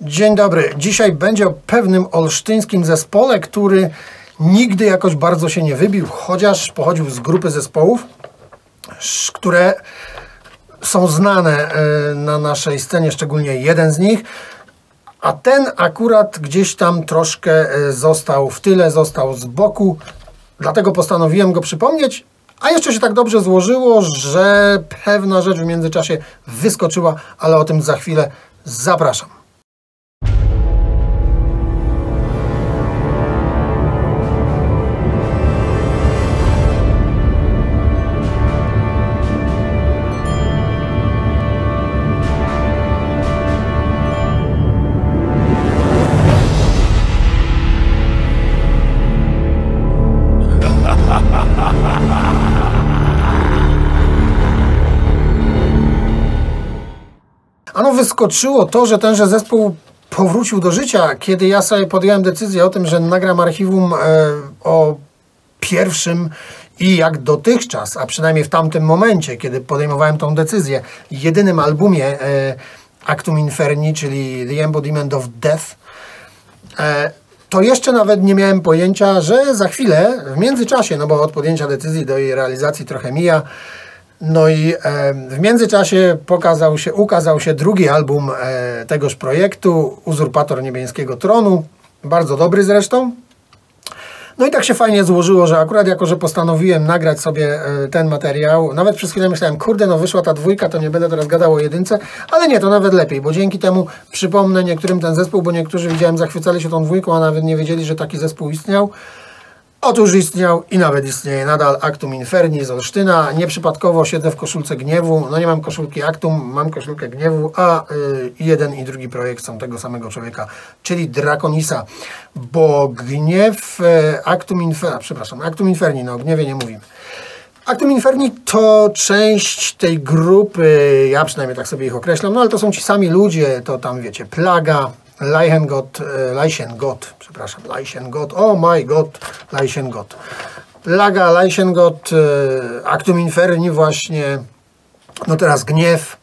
Dzień dobry. Dzisiaj będzie o pewnym olsztyńskim zespole, który nigdy jakoś bardzo się nie wybił, chociaż pochodził z grupy zespołów, które są znane e, na naszej scenie, szczególnie jeden z nich. A ten akurat gdzieś tam troszkę e, został w tyle, został z boku, dlatego postanowiłem go przypomnieć. A jeszcze się tak dobrze złożyło, że pewna rzecz w międzyczasie wyskoczyła, ale o tym za chwilę zapraszam. Wyskoczyło to, że tenże zespół powrócił do życia, kiedy ja sobie podjąłem decyzję o tym, że nagram archiwum e, o pierwszym i jak dotychczas, a przynajmniej w tamtym momencie, kiedy podejmowałem tą decyzję, jedynym albumie e, Actum Inferni, czyli The Embodiment of Death, e, to jeszcze nawet nie miałem pojęcia, że za chwilę, w międzyczasie, no bo od podjęcia decyzji do jej realizacji trochę mija, no i e, w międzyczasie pokazał się, ukazał się drugi album e, tegoż projektu, Uzurpator Niebieskiego Tronu, bardzo dobry zresztą. No i tak się fajnie złożyło, że akurat jako, że postanowiłem nagrać sobie e, ten materiał, nawet przez chwilę myślałem, kurde, no wyszła ta dwójka, to nie będę teraz gadał o jedynce, ale nie, to nawet lepiej, bo dzięki temu przypomnę niektórym ten zespół, bo niektórzy widziałem zachwycali się tą dwójką, a nawet nie wiedzieli, że taki zespół istniał. Otóż istniał i nawet istnieje nadal Actum Inferni z Olsztyna. Nieprzypadkowo siedzę w koszulce gniewu. No nie mam koszulki Actum, mam koszulkę gniewu, a y, jeden i drugi projekt są tego samego człowieka, czyli Draconisa. Bo gniew y, Actum Inferni, przepraszam, Actum Inferni, no o gniewie nie mówimy. Actum Inferni to część tej grupy, ja przynajmniej tak sobie ich określam, no ale to są ci sami ludzie, to tam wiecie, Plaga, Leichengot, e, Leichengot, przepraszam, Leichengot, oh my god, Leichengot. Plaga, Leichengot, e, Actum Inferni właśnie, no teraz Gniew.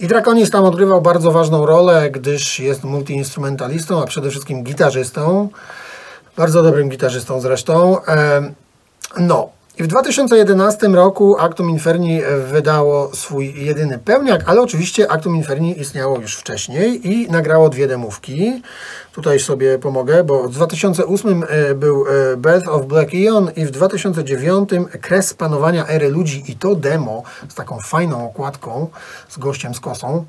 I Draconis tam odgrywał bardzo ważną rolę, gdyż jest multiinstrumentalistą, a przede wszystkim gitarzystą. Bardzo dobrym gitarzystą zresztą. Em, No, i w 2011 roku Actum Inferni e, wydało swój jedyny pełniak, ale oczywiście Actum Inferni istniało już wcześniej i nagrało dwie demówki. Tutaj sobie pomogę, bo w 2008 e, był e, Birth of Black Eon i w 2009 Kres Panowania Ery Ludzi i to demo z taką fajną okładką z gościem z kosą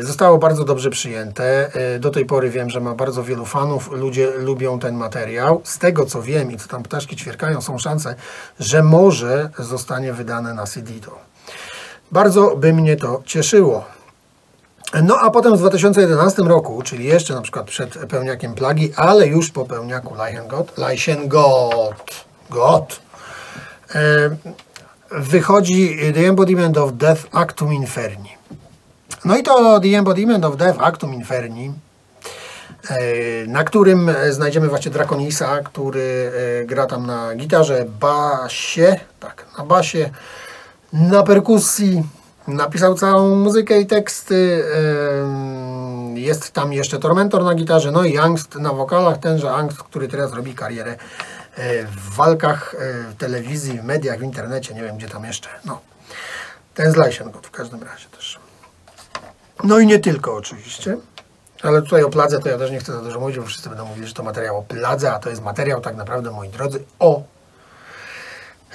zostało bardzo dobrze przyjęte. Do tej pory wiem, że ma bardzo wielu fanów. Ludzie lubią ten materiał. Z tego co wiem i co tam ptaszki ćwierkają, są szanse, że może zostanie wydane na CD. Bardzo by mnie to cieszyło. No a potem w 2011 roku, czyli jeszcze na przykład przed pełniakiem plagi, ale już po pełniaku Leichengot, Leichengot, God, e, wychodzi The Embodiment of Death Actum Inferni. No i to The Embodiment of Death Actum Inferni, na którym znajdziemy właśnie Draconisa, który e, gra tam na gitarze, basie, tak, na basie, na perkusji, napisał całą muzykę i teksty. Jest tam jeszcze Tormentor na gitarze, no i Angst na wokalach. Tenże Angst, który teraz robi karierę e, w walkach e, w telewizji, w mediach, w internecie, nie wiem gdzie tam jeszcze. No, ten z Leichengot w każdym razie też. No i nie tylko oczywiście. Ale tutaj o pladze to ja też nie chcę za dużo mówić, bo wszyscy będą mówili, że to materiał o pladze, a to jest materiał tak naprawdę, moi drodzy, o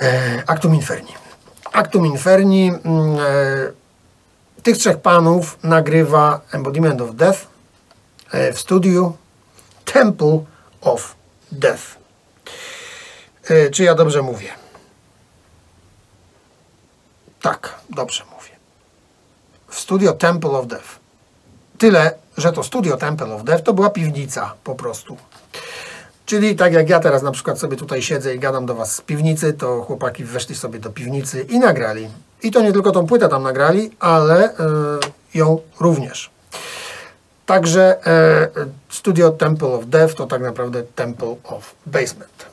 e, Actum Inferni. Actum Inferni mm, e, tych trzech panów nagrywa Embodiment of Death e, w studiu Temple of Death. E, czy ja dobrze mówię? Tak, dobrze mówię. W studio Temple of Death. Tyle, że to studio Temple of Death to była piwnica po prostu. Czyli tak jak ja teraz na przykład sobie tutaj siedzę i gadam do Was z piwnicy, to chłopaki weszli sobie do piwnicy i nagrali. I to nie tylko tą płytę tam nagrali, ale e, ją również. Także e, studio Temple of Death to tak naprawdę Temple of Basement.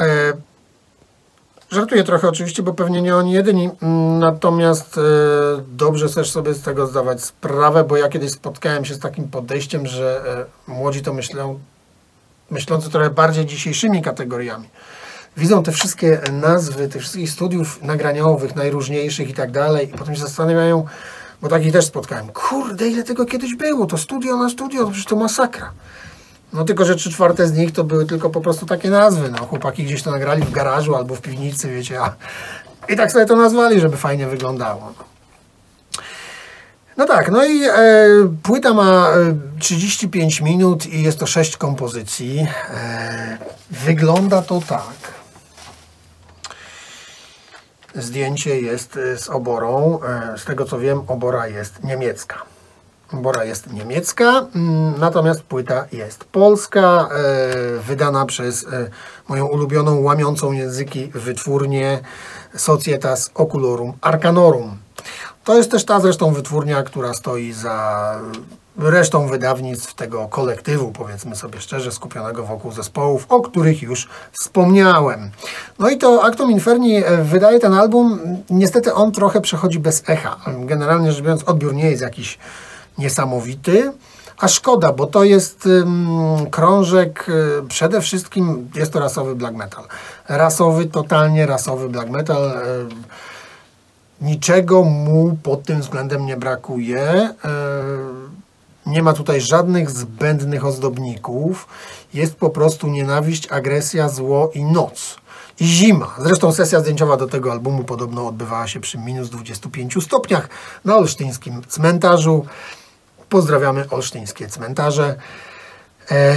E, Żartuję trochę oczywiście, bo pewnie nie oni jedyni, mm, natomiast e, dobrze też sobie z tego zdawać sprawę, bo ja kiedyś spotkałem się z takim podejściem, że e, młodzi to myślą, myślący trochę bardziej dzisiejszymi kategoriami. Widzą te wszystkie nazwy tych wszystkich studiów nagraniowych, najróżniejszych i tak dalej i potem się zastanawiają, bo takich też spotkałem, kurde, ile tego kiedyś było, to studio na studio, to przecież to masakra. No tylko, że trzy czwarte z nich to były tylko po prostu takie nazwy. No, chłopaki gdzieś to nagrali w garażu albo w piwnicy, wiecie, a i tak sobie to nazwali, żeby fajnie wyglądało. No tak, no i e, płyta ma e, 35 minut i jest to 6 kompozycji. E, wygląda to tak. Zdjęcie jest e, z oborą. E, z tego co wiem, obora jest niemiecka. Bora jest niemiecka, mm, natomiast płyta jest polska, e, wydana przez e, moją ulubioną, łamiącą języki wytwórnię Societas Oculorum Arcanorum. To jest też ta zresztą wytwórnia, która stoi za resztą wydawnictw tego kolektywu, powiedzmy sobie szczerze, skupionego wokół zespołów, o których już wspomniałem. No i to Actum Inferni e, wydaje ten album, niestety on trochę przechodzi bez echa. Generalnie rzecz biorąc, odbiór nie jest jakiś niesamowity. A szkoda, bo to jest krążek, y, przede wszystkim jest to rasowy black metal. Rasowy, totalnie rasowy black metal. Y, niczego mu pod tym względem nie brakuje. Y, nie ma tutaj żadnych zbędnych ozdobników. Jest po prostu nienawiść, agresja, zło i noc. I zima. Zresztą sesja zdjęciowa do tego albumu podobno odbywała się przy minus 25 stopniach na olsztyńskim cmentarzu. Pozdrawiamy olsztyńskie cmentarze. E,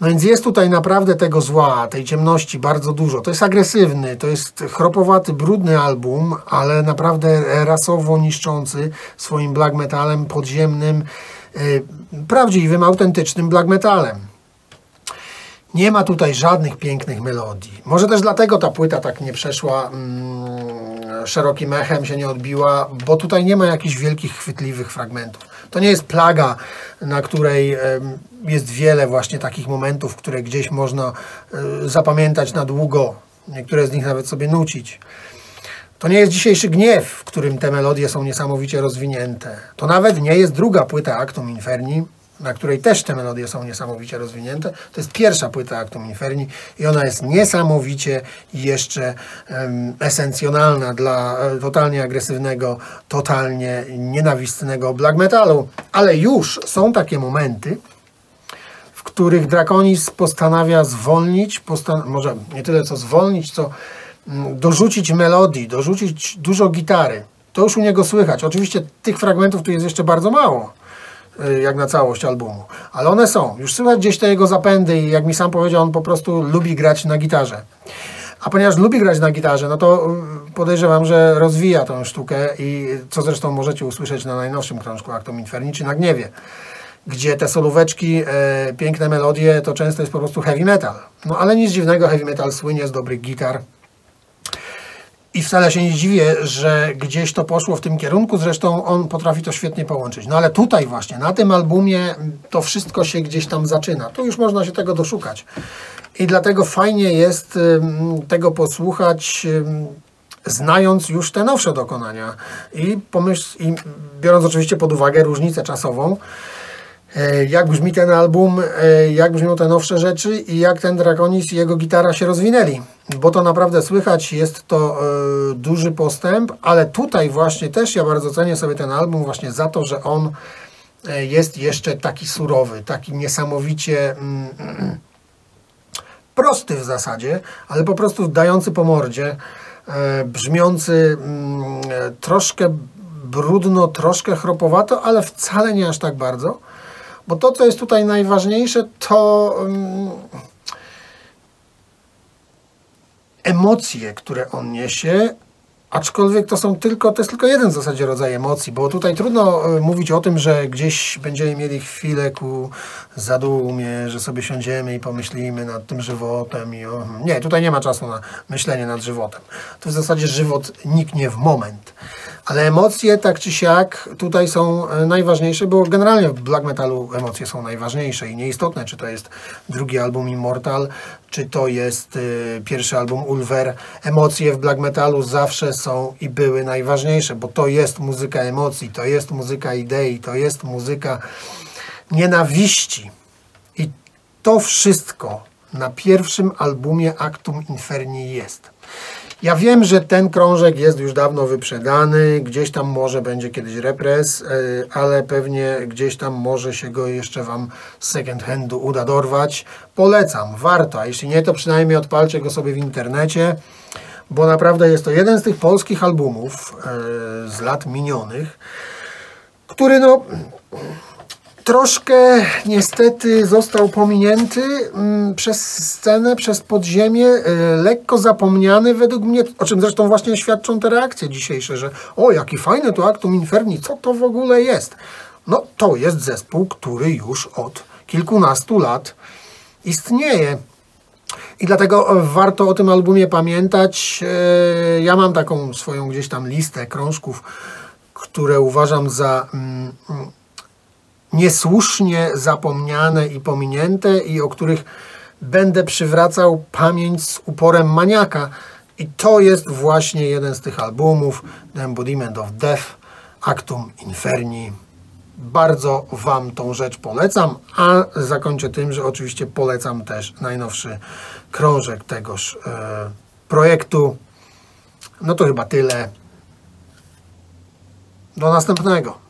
no więc jest tutaj naprawdę tego zła, tej ciemności bardzo dużo. To jest agresywny, to jest chropowaty, brudny album, ale naprawdę rasowo niszczący swoim black metalem podziemnym, e, prawdziwym, autentycznym black metalem. Nie ma tutaj żadnych pięknych melodii. Może też dlatego ta płyta tak nie przeszła mm, szerokim echem, się nie odbiła, bo tutaj nie ma jakichś wielkich, chwytliwych fragmentów. To nie jest plaga, na której jest wiele właśnie takich momentów, które gdzieś można y, zapamiętać na długo. Niektóre z nich nawet sobie nucić. To nie jest dzisiejszy gniew, w którym te melodie są niesamowicie rozwinięte. To nawet nie jest druga płyta Actum Inferni, na której też te melodie są niesamowicie rozwinięte. To jest pierwsza płyta Actum Inferni i ona jest niesamowicie jeszcze um, esencjonalna dla e, totalnie agresywnego, totalnie nienawistnego black metalu. Ale już są takie momenty, w których Draconis postanawia zwolnić, postan może nie tyle co zwolnić, co mm, dorzucić melodii, dorzucić dużo gitary. To już u niego słychać. Oczywiście tych fragmentów tu jest jeszcze bardzo mało jak na całość albumu. Ale one są. Już słychać gdzieś te jego zapędy i jak mi sam powiedział, on po prostu lubi grać na gitarze. A ponieważ lubi grać na gitarze, no to y, podejrzewam, że rozwija tę sztukę i co zresztą możecie usłyszeć na najnowszym krążku Actum Inferni, czy na Gniewie, gdzie te solóweczki, e, piękne melodie, to często jest po prostu heavy metal. No ale nic dziwnego, heavy metal słynie z dobrych gitar, i wcale się nie dziwię, że gdzieś to poszło w tym kierunku, zresztą on potrafi to świetnie połączyć. No ale tutaj właśnie, na tym albumie to wszystko się gdzieś tam zaczyna. Tu już można się tego doszukać. I dlatego fajnie jest tego posłuchać, znając już te nowsze dokonania i, pomyśl, i biorąc oczywiście pod uwagę różnicę czasową, jak brzmi ten album, e, jak brzmią te nowsze rzeczy i jak ten Draconis i jego gitara się rozwinęli. Bo to naprawdę słychać, jest to e, duży postęp, ale tutaj właśnie też ja bardzo cenię sobie ten album właśnie za to, że on jest jeszcze taki surowy, taki niesamowicie mm, prosty w zasadzie, ale po prostu dający po mordzie, brzmiący mm, troszkę brudno, troszkę chropowato, ale wcale nie aż tak bardzo. Bo to, co jest tutaj najważniejsze, to um, emocje, które on niesie, Aczkolwiek to są tylko, to jest tylko jeden w zasadzie rodzaj emocji, bo tutaj trudno e, mówić o tym, że gdzieś będziemy mieli chwilę ku zadumie, że sobie siądziemy i pomyślimy nad tym żywotem. I. Nie, tutaj nie ma czasu na myślenie nad żywotem. To w zasadzie żywot niknie w moment. Ale emocje tak czy siak tutaj są e, najważniejsze, bo generalnie w black metalu emocje są najważniejsze i nieistotne, czy to jest drugi album Immortal, czy to jest y, pierwszy album Ulver. Emocje w black metalu zawsze są i były najważniejsze, bo to jest muzyka emocji, to jest muzyka idei, to jest muzyka nienawiści. I to wszystko na pierwszym albumie Actum Inferni jest. Ja wiem, że ten krążek jest już dawno wyprzedany, gdzieś tam może będzie kiedyś repres, yy, ale pewnie gdzieś tam może się go jeszcze Wam z second handu uda dorwać. Polecam, warto, a jeśli nie, to przynajmniej odpalcie go sobie w internecie, bo naprawdę jest to jeden z tych polskich albumów yy, z lat minionych, który no troszkę niestety został pominięty mm, przez scenę, przez podziemie, y, lekko zapomniany według mnie, o czym zresztą właśnie świadczą te reakcje dzisiejsze, że o, jaki fajny to Actum Inferni, co to w ogóle jest? No, to jest zespół, który już od kilkunastu lat istnieje. I dlatego warto o tym albumie pamiętać. E, Ja mam taką swoją gdzieś tam listę krążków, które uważam za mm, mm, niesłusznie zapomniane i pominięte i o których będę przywracał pamięć z uporem maniaka. I to jest właśnie jeden z tych albumów, The Embodiment of Death, Actum Inferni. Bardzo Wam tą rzecz polecam, a zakończę tym, że oczywiście polecam też najnowszy krążek tegoż e, projektu. No to chyba tyle. Do następnego.